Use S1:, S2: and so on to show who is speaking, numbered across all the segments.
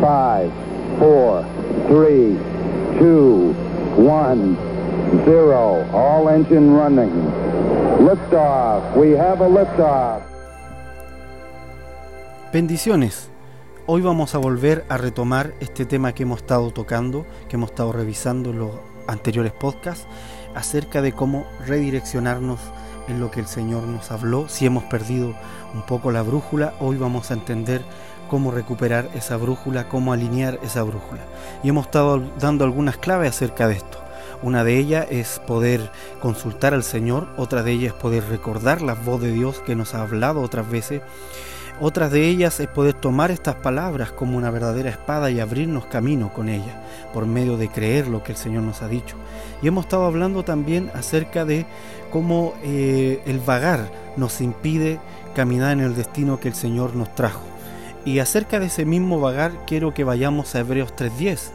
S1: 5, 4, 3, 2, 1, 0. All engine running. Liftoff. We have a liftoff.
S2: Bendiciones. Hoy vamos a volver a retomar este tema que hemos estado tocando, que hemos estado revisando en los anteriores podcasts, acerca de cómo redireccionarnos en lo que el Señor nos habló. Si hemos perdido un poco la brújula, hoy vamos a entender cómo recuperar esa brújula, cómo alinear esa brújula. Y hemos estado dando algunas claves acerca de esto. Una de ellas es poder consultar al Señor, otra de ellas es poder recordar la voz de Dios que nos ha hablado otras veces otras de ellas es poder tomar estas palabras como una verdadera espada y abrirnos camino con ellas, por medio de creer lo que el Señor nos ha dicho. Y hemos estado hablando también acerca de cómo eh, el vagar nos impide caminar en el destino que el Señor nos trajo. Y acerca de ese mismo vagar quiero que vayamos a Hebreos 3.10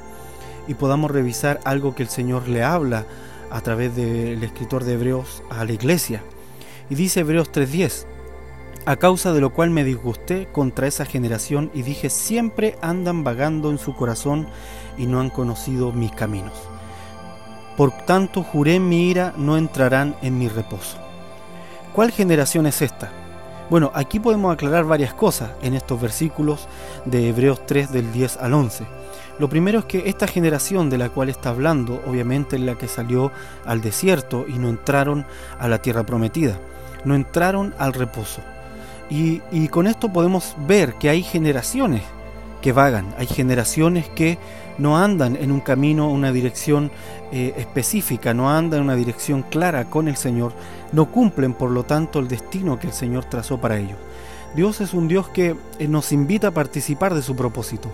S2: y podamos revisar algo que el Señor le habla a través del escritor de Hebreos a la iglesia. Y dice Hebreos 3.10, a causa de lo cual me disgusté contra esa generación y dije, siempre andan vagando en su corazón y no han conocido mis caminos. Por tanto, juré en mi ira, no entrarán en mi reposo. ¿Cuál generación es esta? Bueno, aquí podemos aclarar varias cosas en estos versículos de Hebreos 3 del 10 al 11. Lo primero es que esta generación de la cual está hablando, obviamente es la que salió al desierto y no entraron a la tierra prometida, no entraron al reposo. Y, con esto podemos ver que hay generaciones que vagan, hay generaciones que no andan en un camino, una dirección eh, específica, no andan en una dirección clara con el Señor, no cumplen por lo tanto el destino que el Señor trazó para ellos. Dios es un Dios que eh, nos invita a participar de su propósito.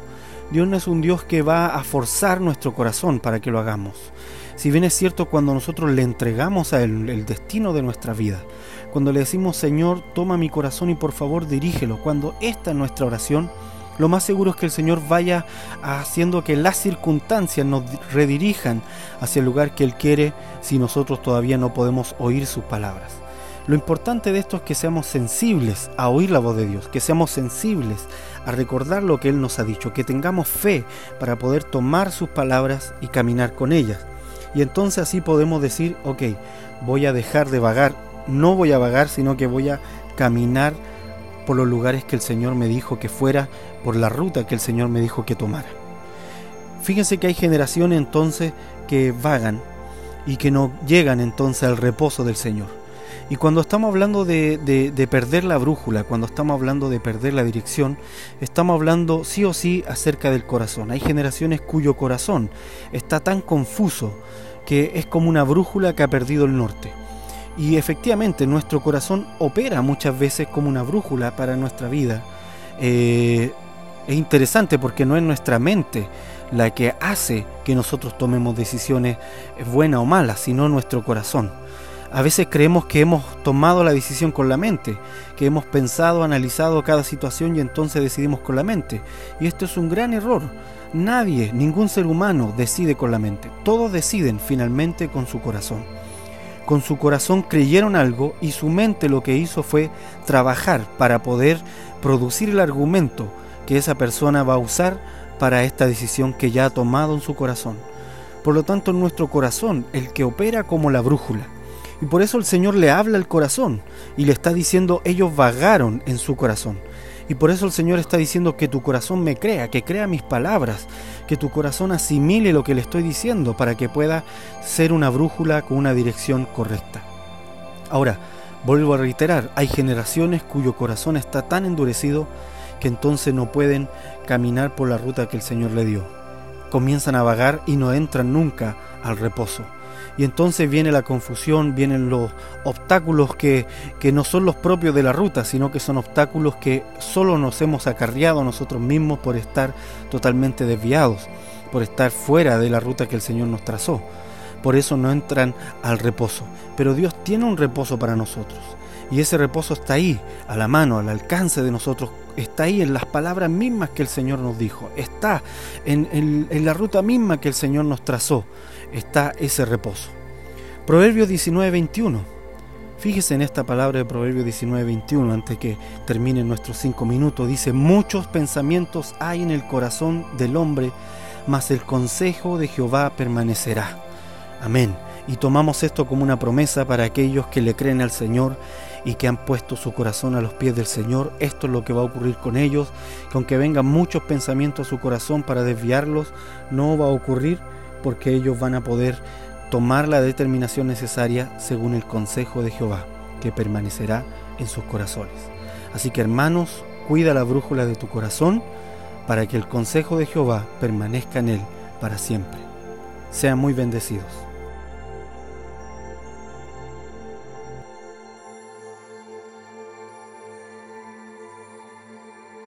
S2: Dios no es un Dios que va a forzar nuestro corazón para que lo hagamos. Si bien es cierto cuando nosotros le entregamos a Él el destino de nuestra vida, cuando le decimos Señor, toma mi corazón y por favor dirígelo, cuando esta es nuestra oración, lo más seguro es que el Señor vaya haciendo que las circunstancias nos redirijan hacia el lugar que Él quiere si nosotros todavía no podemos oír sus palabras. Lo importante de esto es que seamos sensibles a oír la voz de Dios, que seamos sensibles a recordar lo que Él nos ha dicho, que tengamos fe para poder tomar sus palabras y caminar con ellas. Y entonces así podemos decir, ok, voy a dejar de vagar, no voy a vagar, sino que voy a caminar por los lugares que el Señor me dijo que fuera, por la ruta que el Señor me dijo que tomara. Fíjense que hay generaciones entonces que vagan y que no llegan entonces al reposo del Señor. Y cuando estamos hablando de, de, perder la brújula, cuando estamos hablando de perder la dirección, estamos hablando sí o sí acerca del corazón. Hay generaciones cuyo corazón está tan confuso que es como una brújula que ha perdido el norte. Y efectivamente nuestro corazón opera muchas veces como una brújula para nuestra vida. Eh, es interesante porque no es nuestra mente la que hace que nosotros tomemos decisiones buenas o malas, sino nuestro corazón. A veces creemos que hemos tomado la decisión con la mente, que hemos pensado, analizado cada situación y entonces decidimos con la mente. Y esto es un gran error. Nadie, ningún ser humano decide con la mente. Todos deciden finalmente con su corazón. Con su corazón creyeron algo y su mente lo que hizo fue trabajar para poder producir el argumento que esa persona va a usar para esta decisión que ya ha tomado en su corazón. Por lo tanto, nuestro corazón, el que opera como la brújula, y por eso el Señor le habla al corazón y le está diciendo, ellos vagaron en su corazón. Y por eso el Señor está diciendo que tu corazón me crea, que crea mis palabras, que tu corazón asimile lo que le estoy diciendo para que pueda ser una brújula con una dirección correcta. Ahora, vuelvo a reiterar, hay generaciones cuyo corazón está tan endurecido que entonces no pueden caminar por la ruta que el Señor le dio. Comienzan a vagar y no entran nunca al reposo. Y entonces viene la confusión, vienen los obstáculos que, que no son los propios de la ruta, sino que son obstáculos que solo nos hemos acarreado nosotros mismos por estar totalmente desviados, por estar fuera de la ruta que el Señor nos trazó. Por eso no entran al reposo. Pero Dios tiene un reposo para nosotros. Y ese reposo está ahí, a la mano, al alcance de nosotros. Está ahí en las palabras mismas que el Señor nos dijo. Está en, la ruta misma que el Señor nos trazó está ese reposo. Proverbios 19:21. Fíjese en esta palabra de Proverbio 19:21 antes que terminen nuestros cinco minutos. Dice, muchos pensamientos hay en el corazón del hombre, mas el consejo de Jehová permanecerá. Amén. Y tomamos esto como una promesa para aquellos que le creen al Señor y que han puesto su corazón a los pies del Señor. Esto es lo que va a ocurrir con ellos, que aunque vengan muchos pensamientos a su corazón para desviarlos, no va a ocurrir porque ellos van a poder tomar la determinación necesaria según el consejo de Jehová, que permanecerá en sus corazones. Así que hermanos, cuida la brújula de tu corazón para que el consejo de Jehová permanezca en él para siempre. Sean muy bendecidos.